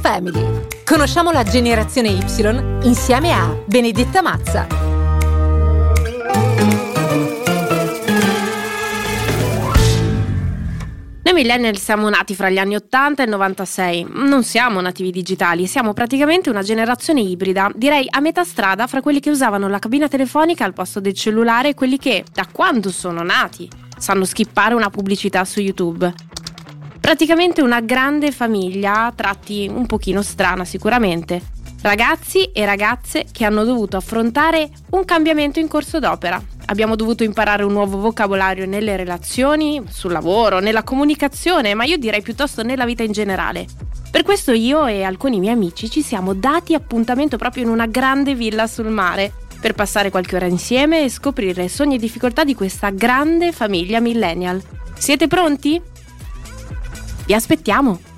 Family. Conosciamo la generazione Y insieme a Benedetta Mazza. Noi millennial siamo nati fra gli anni 80 e il 96, non siamo nativi digitali, siamo praticamente una generazione ibrida, direi a metà strada fra quelli che usavano la cabina telefonica al posto del cellulare e quelli che, da quando sono nati, sanno skippare una pubblicità su YouTube. Praticamente una grande famiglia, tratti un pochino strana sicuramente. Ragazzi e ragazze che hanno dovuto affrontare un cambiamento in corso d'opera. Abbiamo dovuto imparare un nuovo vocabolario nelle relazioni, sul lavoro, nella comunicazione, ma io direi piuttosto nella vita in generale. Per questo io e alcuni miei amici ci siamo dati appuntamento proprio in una grande villa sul mare per passare qualche ora insieme e scoprire sogni e difficoltà di questa grande famiglia millennial. Siete pronti? Vi aspettiamo!